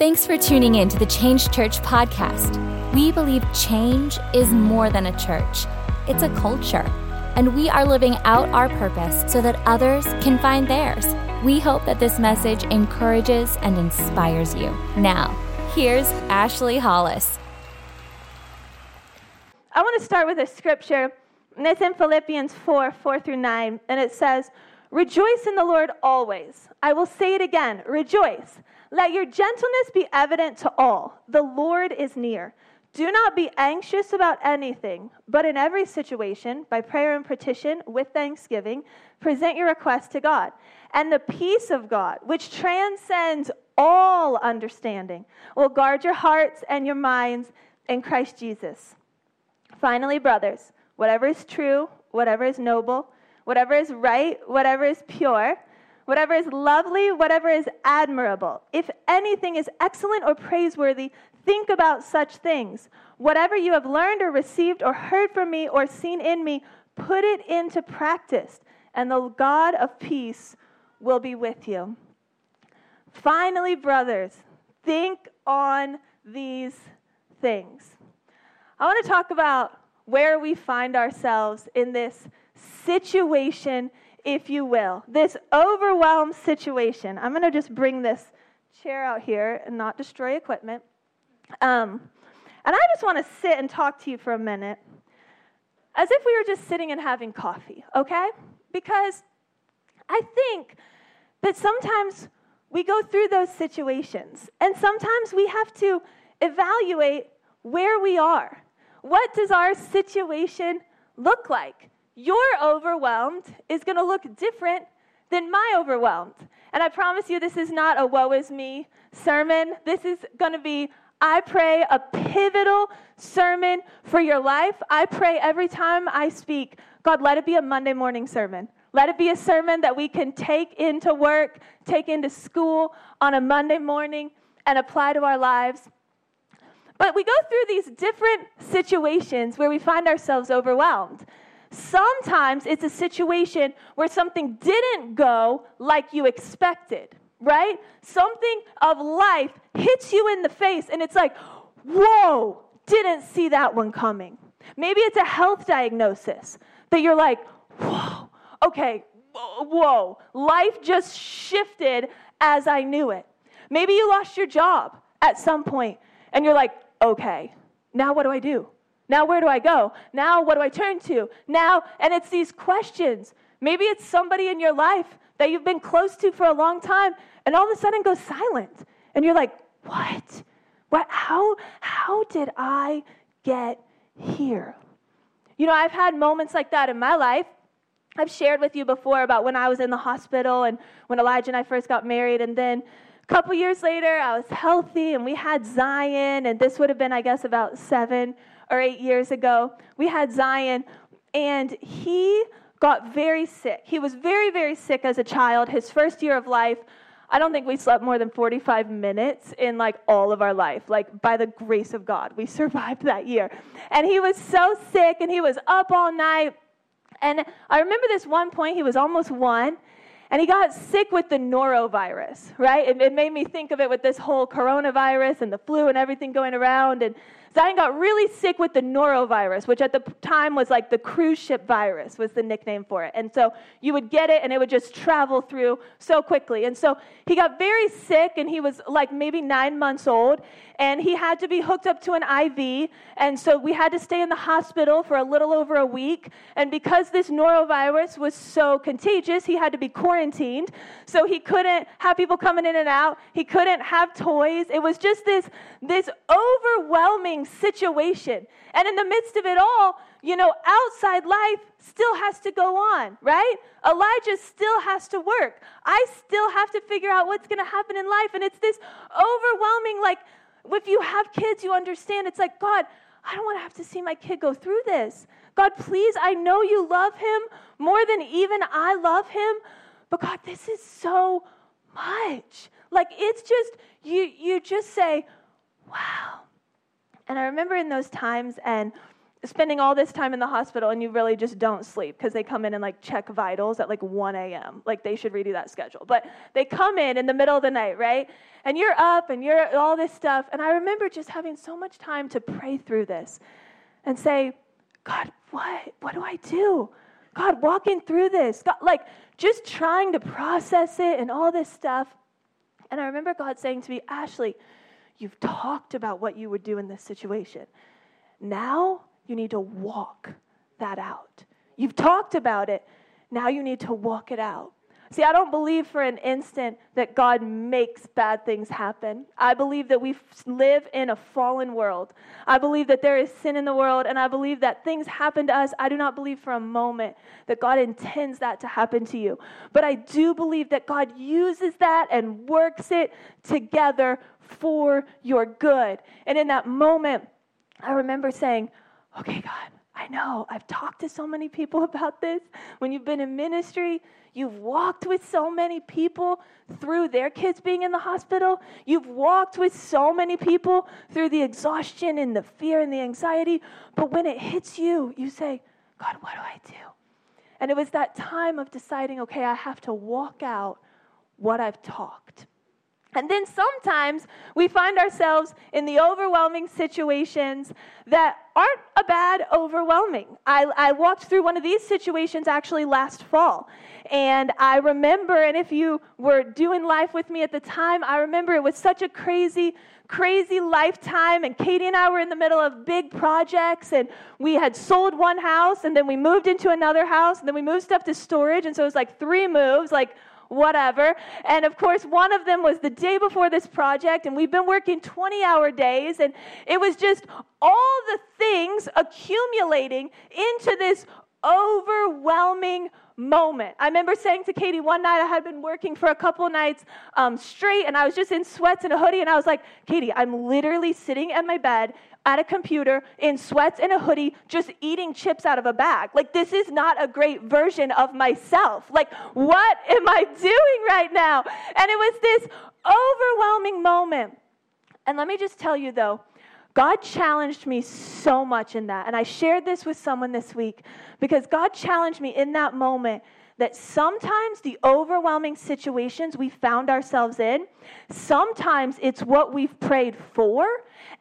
Thanks for tuning in to the Change Church podcast. We believe change is more than a church, it's a culture. And we are living out our purpose so that others can find theirs. We hope that this message encourages and inspires you. Now, here's Ashley Hollis. I want to start with a scripture, and it's in Philippians 4 4 through 9, and it says, Rejoice in the Lord always. I will say it again rejoice. Let your gentleness be evident to all. The Lord is near. Do not be anxious about anything, but in every situation, by prayer and petition, with thanksgiving, present your requests to God. And the peace of God, which transcends all understanding, will guard your hearts and your minds in Christ Jesus. Finally, brothers, whatever is true, whatever is noble, whatever is right, whatever is pure, whatever is lovely, whatever is admirable, if anything is excellent or praiseworthy, think about such things. Whatever you have learned or received or heard from me or seen in me, put it into practice, and the God of peace will be with you. Finally, brothers, think on these things. I want to talk about where we find ourselves in this situation, if you will, this overwhelmed situation. I'm going to just bring this chair out here and not destroy equipment. Um, and I just want to sit and talk to you for a minute as if we were just sitting and having coffee, okay? Because I think that sometimes we go through those situations, and sometimes we have to evaluate where we are. What does our situation look like? Your overwhelmed is going to look different than my overwhelmed. And I promise you, this is not a woe is me sermon. This is going to be, I pray, a pivotal sermon for your life. I pray every time I speak, God, let it be a Monday morning sermon. Let it be a sermon that we can take into work, take into school on a Monday morning, and apply to our lives. But we go through these different situations where we find ourselves overwhelmed. Sometimes it's a situation where something didn't go like you expected, right? Something of life hits you in the face, and it's like, whoa, didn't see that one coming. Maybe it's a health diagnosis that you're like, whoa, okay, whoa, life just shifted as I knew it. Maybe you lost your job at some point, and you're like, okay, now what do I do? Now, where do I go? Now, what do I turn to? Now, and it's these questions. Maybe it's somebody in your life that you've been close to for a long time, and all of a sudden goes silent. And you're like, what? What? How, how did I get here? You know, I've had moments like that in my life. I've shared with you before about when I was in the hospital and when Elijah and I first got married, and then a couple years later, I was healthy and we had Zion, and this would have been, I guess, about seven or eight years ago, we had Zion, and he got very sick. He was very, very sick as a child. His first year of life, I don't think we slept more than 45 minutes in like all of our life. Like by the grace of God, we survived that year. And he was so sick and he was up all night. And I remember this one point, he was almost one, and he got sick with the norovirus, right? It, it made me think of it with this whole coronavirus and the flu and everything going around. And Zion got really sick with the norovirus, which at the time was like the cruise ship virus, was the nickname for it. And so you would get it and it would just travel through so quickly. And so he got very sick and he was like maybe nine months old and he had to be hooked up to an IV. And so we had to stay in the hospital for a little over a week. And because this norovirus was so contagious, he had to be quarantined. So he couldn't have people coming in and out. He couldn't have toys. It was just this, this overwhelming situation. And in the midst of it all, you know, outside life still has to go on, right? Elijah still has to work. I still have to figure out what's going to happen in life. And it's this overwhelming, like, if you have kids, you understand. It's like, God, I don't want to have to see my kid go through this. God, please, I know you love him more than even I love him. But God, this is so much. Like, it's just, you, you just say, wow, and I remember in those times, and spending all this time in the hospital and you really just don't sleep because they come in and like check vitals at like 1 a.m. Like they should redo that schedule. But they come in in the middle of the night, right? And you're up and you're all this stuff. And I remember just having so much time to pray through this and say, God, what? What do I do? God, walking through this, God, like just trying to process it and all this stuff. And I remember God saying to me, Ashley, you've talked about what you would do in this situation. Now you need to walk that out. You've talked about it. Now you need to walk it out. See, I don't believe for an instant that God makes bad things happen. I believe that we live in a fallen world. I believe that there is sin in the world, and I believe that things happen to us. I do not believe for a moment that God intends that to happen to you. But I do believe that God uses that and works it together for your good. And in that moment, I remember saying, okay, God, I know I've talked to so many people about this. When you've been in ministry, you've walked with so many people through their kids being in the hospital. You've walked with so many people through the exhaustion and the fear and the anxiety. But when it hits you, you say, God, what do I do? And it was that time of deciding, okay, I have to walk out what I've talked. And then sometimes we find ourselves in the overwhelming situations that aren't a bad overwhelming. I, I, walked through one of these situations actually last fall. And I remember, and if you were doing life with me at the time, I remember it was such a crazy, crazy lifetime. And Katie and I were in the middle of big projects. And we had sold one house, and then we moved into another house, and then we moved stuff to storage. And so it was like three moves, like whatever. And of course, one of them was the day before this project, and we've been working 20 hour days, and it was just all the things accumulating into this overwhelming moment. I remember saying to Katie one night, I had been working for a couple nights um, straight, and I was just in sweats and a hoodie, and I was like, Katie, I'm literally sitting at my bed at a computer in sweats and a hoodie just eating chips out of a bag. Like, this is not a great version of myself. Like, what am I doing right now? And it was this overwhelming moment. And let me just tell you though, God challenged me so much in that. And I shared this with someone this week because God challenged me in that moment that sometimes the overwhelming situations we found ourselves in, sometimes it's what we've prayed for,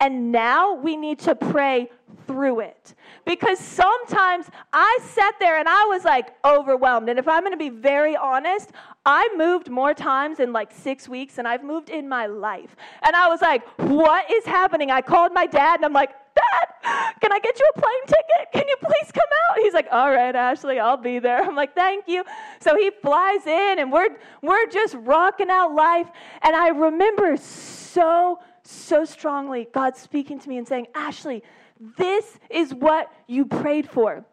and now we need to pray through it. Because sometimes I sat there and I was like overwhelmed. And if I'm to be very honest, I moved more times in like six weeks than I've moved in my life. And I was like, what is happening? I called my dad and I'm like, Dad, can I get you a plane ticket? Can you please come out? He's like, All right, Ashley, I'll be there. I'm like, Thank you. So he flies in and we're we're just rocking out life. And I remember so, so strongly God speaking to me and saying, Ashley, this is what you prayed for.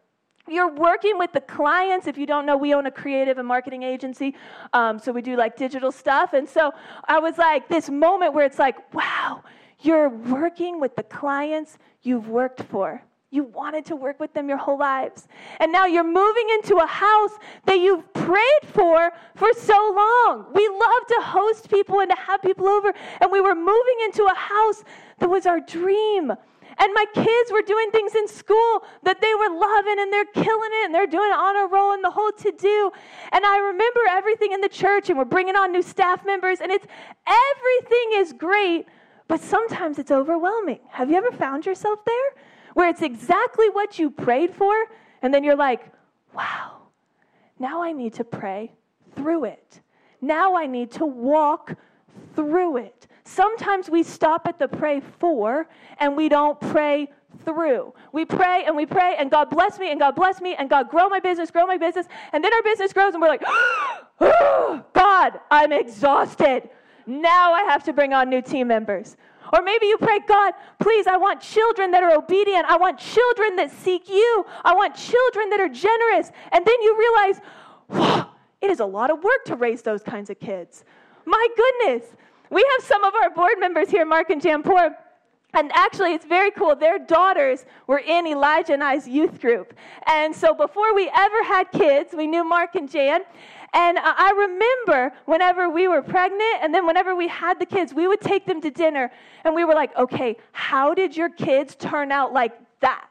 You're working with the clients. If you don't know, we own a creative and marketing agency. Um, so we do like digital stuff. And so I was like, this moment where it's like, wow, you're working with the clients you've worked for. You wanted to work with them your whole lives. And now you're moving into a house that you've prayed for for so long. We love to host people and to have people over. And we were moving into a house that was our dream. And my kids were doing things in school that they were loving and they're killing it and they're doing honor roll and the whole to do. And I remember everything in the church and we're bringing on new staff members and it's everything is great, but sometimes it's overwhelming. Have you ever found yourself there? Where it's exactly what you prayed for and then you're like, wow, now I need to pray through it. Now I need to walk through it. Sometimes we stop at the pray for and we don't pray through. We pray and we pray, and God bless me, and God bless me, and God grow my business, grow my business. And then our business grows, and we're like, oh, God, I'm exhausted. Now I have to bring on new team members. Or maybe you pray, God, please, I want children that are obedient. I want children that seek you. I want children that are generous. And then you realize, wow, it is a lot of work to raise those kinds of kids. My goodness. We have some of our board members here, Mark and Jampor. And actually, it's very cool. Their daughters were in Elijah and I's youth group. And so before we ever had kids, we knew Mark and Jan. And I remember whenever we were pregnant and then whenever we had the kids, we would take them to dinner and we were like, okay, how did your kids turn out like that?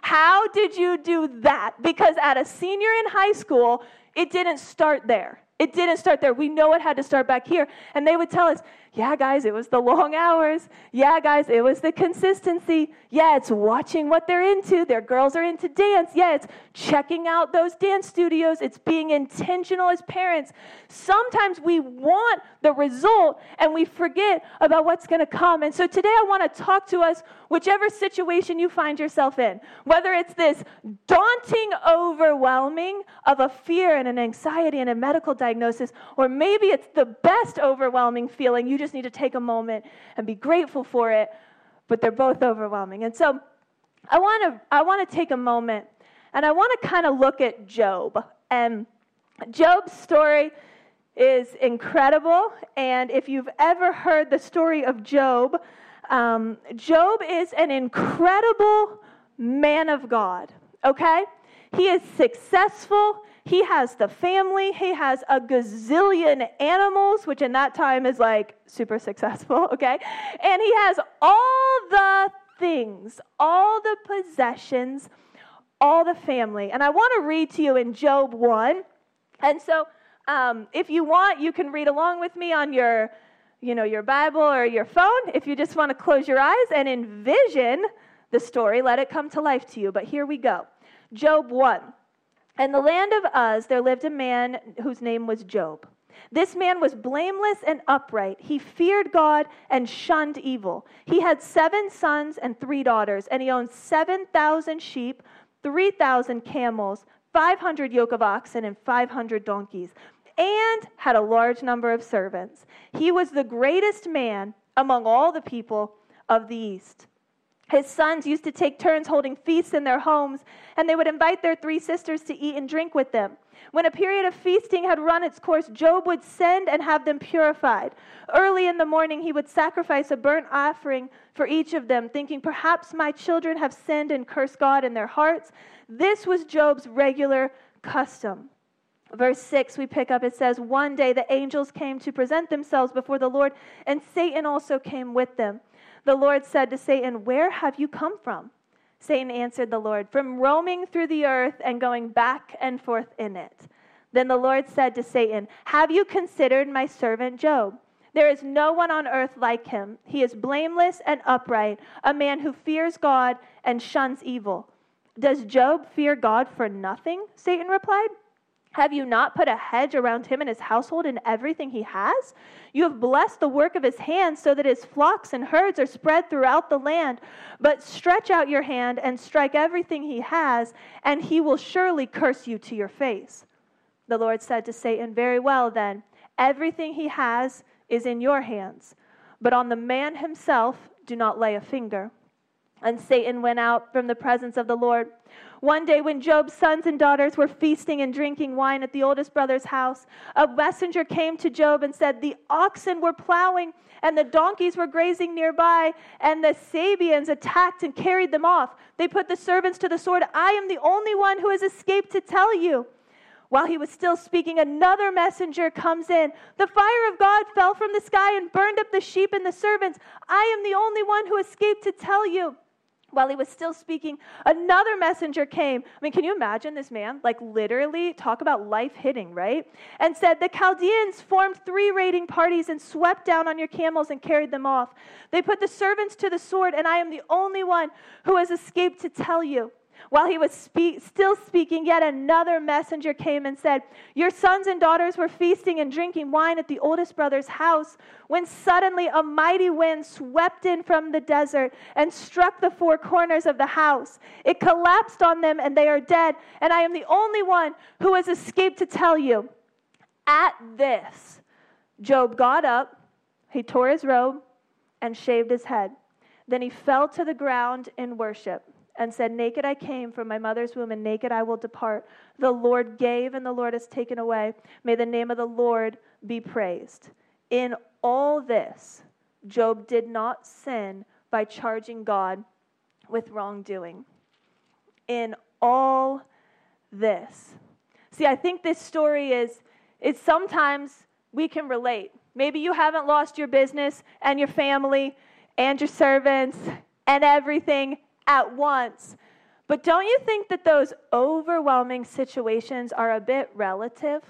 How did you do that? Because at a senior in high school, it didn't start there. It didn't start there. We know it had to start back here. And they would tell us, yeah, guys, it was the long hours. Yeah, guys, it was the consistency. Yeah, it's watching what they're into. Their girls are into dance. Yeah, it's checking out those dance studios. It's being intentional as parents. Sometimes we want the result and we forget about what's going to come. And so today I want to talk to us, whichever situation you find yourself in, whether it's this daunting, overwhelming of a fear and an anxiety and a medical diagnosis, or maybe it's the best overwhelming feeling. You just need to take a moment and be grateful for it, but they're both overwhelming. And so I want to I want to take a moment and I want to kind of look at Job. And Job's story is incredible. And if you've ever heard the story of Job, um, Job is an incredible man of God, okay? He is successful. He has the family. He has a gazillion animals, which in that time is like super successful, okay? And he has all the things, all the possessions, all the family. And I want to read to you in Job 1. And so um, if you want, you can read along with me on your, you know, your Bible or your phone. If you just want to close your eyes and envision the story, let it come to life to you. But here we go. Job 1. In the land of Uz, there lived a man whose name was Job. This man was blameless and upright. He feared God and shunned evil. He had seven sons and three daughters, and he owned 7,000 sheep, 3,000 camels, 500 yoke of oxen, and 500 donkeys, and had a large number of servants. He was the greatest man among all the people of the East. His sons used to take turns holding feasts in their homes, and they would invite their three sisters to eat and drink with them. When a period of feasting had run its course, Job would send and have them purified. Early in the morning, he would sacrifice a burnt offering for each of them, thinking, Perhaps my children have sinned and cursed God in their hearts. This was Job's regular custom. Verse 6, we pick up, it says, One day the angels came to present themselves before the Lord, and Satan also came with them. The Lord said to Satan, Where have you come from? Satan answered the Lord, From roaming through the earth and going back and forth in it. Then the Lord said to Satan, Have you considered my servant Job? There is no one on earth like him. He is blameless and upright, a man who fears God and shuns evil. Does Job fear God for nothing? Satan replied. Have you not put a hedge around him and his household and everything he has? You have blessed the work of his hands so that his flocks and herds are spread throughout the land. But stretch out your hand and strike everything he has, and he will surely curse you to your face. The Lord said to Satan, Very well, then, everything he has is in your hands, but on the man himself do not lay a finger. And Satan went out from the presence of the Lord. One day, when Job's sons and daughters were feasting and drinking wine at the oldest brother's house, a messenger came to Job and said, The oxen were plowing and the donkeys were grazing nearby, and the Sabeans attacked and carried them off. They put the servants to the sword. I am the only one who has escaped to tell you. While he was still speaking, another messenger comes in. The fire of God fell from the sky and burned up the sheep and the servants. I am the only one who escaped to tell you. While he was still speaking, another messenger came. I mean, can you imagine this man? Like, literally, talk about life hitting, right? And said, The Chaldeans formed three raiding parties and swept down on your camels and carried them off. They put the servants to the sword, and I am the only one who has escaped to tell you. While he was still speaking, yet another messenger came and said, Your sons and daughters were feasting and drinking wine at the oldest brother's house when suddenly a mighty wind swept in from the desert and struck the four corners of the house. It collapsed on them and they are dead, and I am the only one who has escaped to tell you. At this, Job got up, he tore his robe, and shaved his head. Then he fell to the ground in worship and said, Naked I came from my mother's womb, and naked I will depart. The Lord gave, and the Lord has taken away. May the name of the Lord be praised. In all this, Job did not sin by charging God with wrongdoing. In all this. See, I think this story is, is sometimes we can relate. Maybe you haven't lost your business and your family and your servants and everything at once. But don't you think that those overwhelming situations are a bit relative?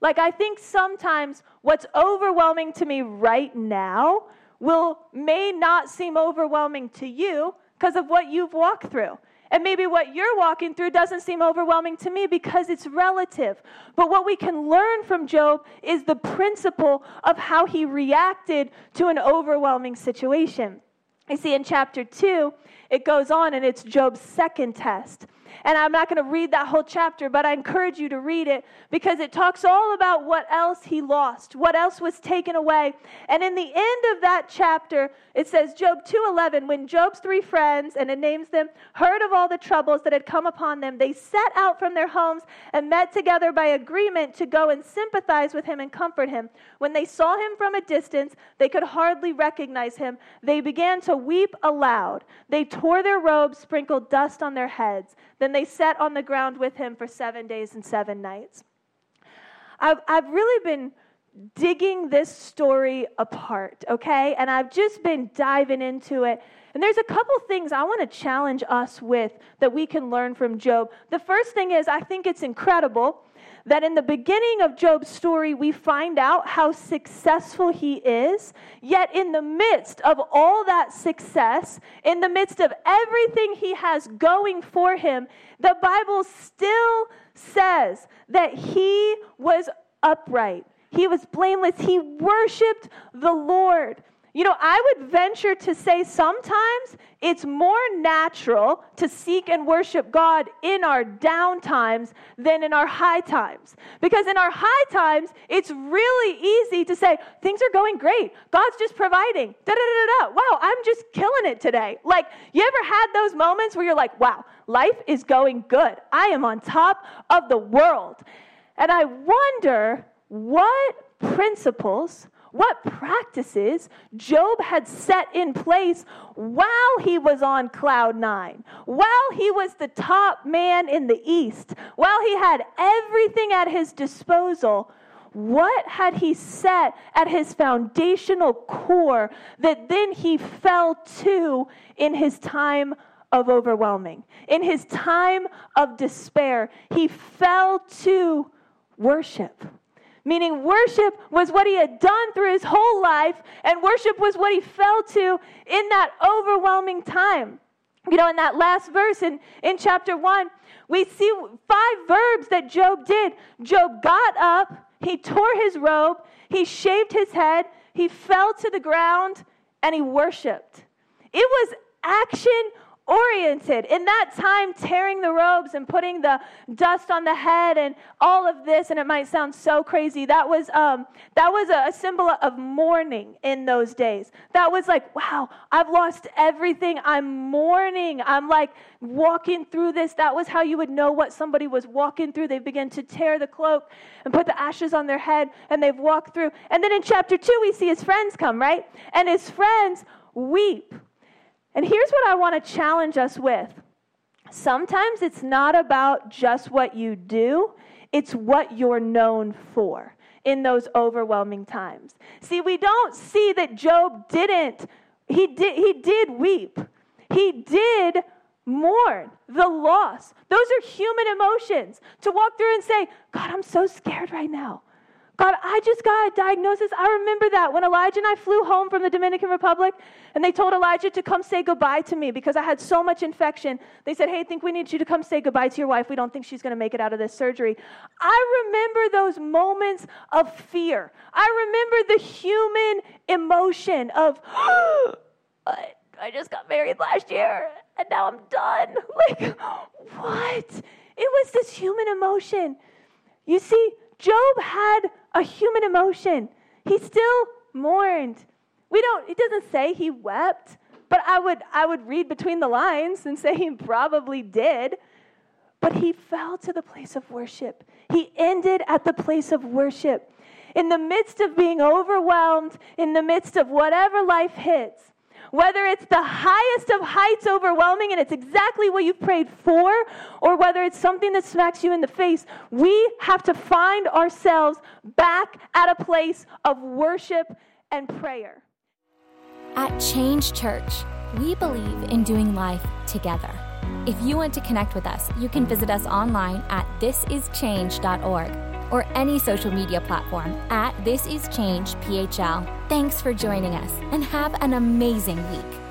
Like, I think sometimes what's overwhelming to me right now will may not seem overwhelming to you because of what you've walked through. And maybe what you're walking through doesn't seem overwhelming to me because it's relative. But what we can learn from Job is the principle of how he reacted to an overwhelming situation. You see, in chapter 2, it goes on and it's Job's second test. And I'm not going to read that whole chapter, but I encourage you to read it because it talks all about what else he lost, what else was taken away. And in the end of that chapter, it says Job 2:11, when Job's three friends and it names them heard of all the troubles that had come upon them, they set out from their homes and met together by agreement to go and sympathize with him and comfort him. When they saw him from a distance, they could hardly recognize him. They began to weep aloud. They tore their robes, sprinkled dust on their heads. Then they sat on the ground with him for seven days and seven nights. I've, I've really been digging this story apart, okay? And I've just been diving into it. And there's a couple things I want to challenge us with that we can learn from Job. The first thing is, I think it's incredible that in the beginning of Job's story, we find out how successful he is. Yet, in the midst of all that success, in the midst of everything he has going for him, the Bible still says that he was upright. He was blameless. He worshiped the Lord. You know, I would venture to say sometimes it's more natural to seek and worship God in our down times than in our high times. Because in our high times, it's really easy to say, things are going great. God's just providing. da da da da da. Wow, I'm just killing it today. Like, you ever had those moments where you're like, wow, life is going good. I am on top of the world. And I wonder what principles what practices Job had set in place while he was on cloud nine, while he was the top man in the East, while he had everything at his disposal. What had he set at his foundational core that then he fell to in his time of overwhelming, in his time of despair? He fell to worship. Meaning, worship was what he had done through his whole life, and worship was what he fell to in that overwhelming time. You know, in that last verse in, in chapter 1, we see five verbs that Job did. Job got up, he tore his robe, he shaved his head, he fell to the ground, and he worshiped. It was action oriented. In that time, tearing the robes and putting the dust on the head and all of this, and it might sound so crazy, that was, um, that was a, symbol of mourning in those days. That was like, wow, I've lost everything. I'm mourning. I'm like walking through this. That was how you would know what somebody was walking through. They begin to tear the cloak and put the ashes on their head, and they've walked through. And then in chapter two, we see his friends come, right? And his friends weep and here's what I want to challenge us with sometimes it's not about just what you do, it's what you're known for in those overwhelming times. See, we don't see that Job didn't, he did, he did weep. He did mourn the loss. Those are human emotions. To walk through and say, God, I'm so scared right now. God, I just got a diagnosis. I remember that when Elijah and I flew home from the Dominican Republic and they told Elijah to come say goodbye to me because I had so much infection. They said, Hey, I think we need you to come say goodbye to your wife. We don't think she's going to make it out of this surgery. I remember those moments of fear. I remember the human emotion of, I just got married last year and now I'm done. Like, what? It was this human emotion. You see, Job had a human emotion. He still mourned. We don't, it doesn't say he wept, but I would, I would read between the lines and say he probably did. But he fell to the place of worship. He ended at the place of worship. In the midst of being overwhelmed, in the midst of whatever life hits, whether it's the highest of heights overwhelming and it's exactly what you've prayed for, or whether it's something that smacks you in the face, we have to find ourselves back at a place of worship and prayer. At Change Church, We believe in doing life together. If you want to connect with us, you can visit us online at thisischange.org or any social media platform at thisischangephl. Thanks for joining us and have an amazing week.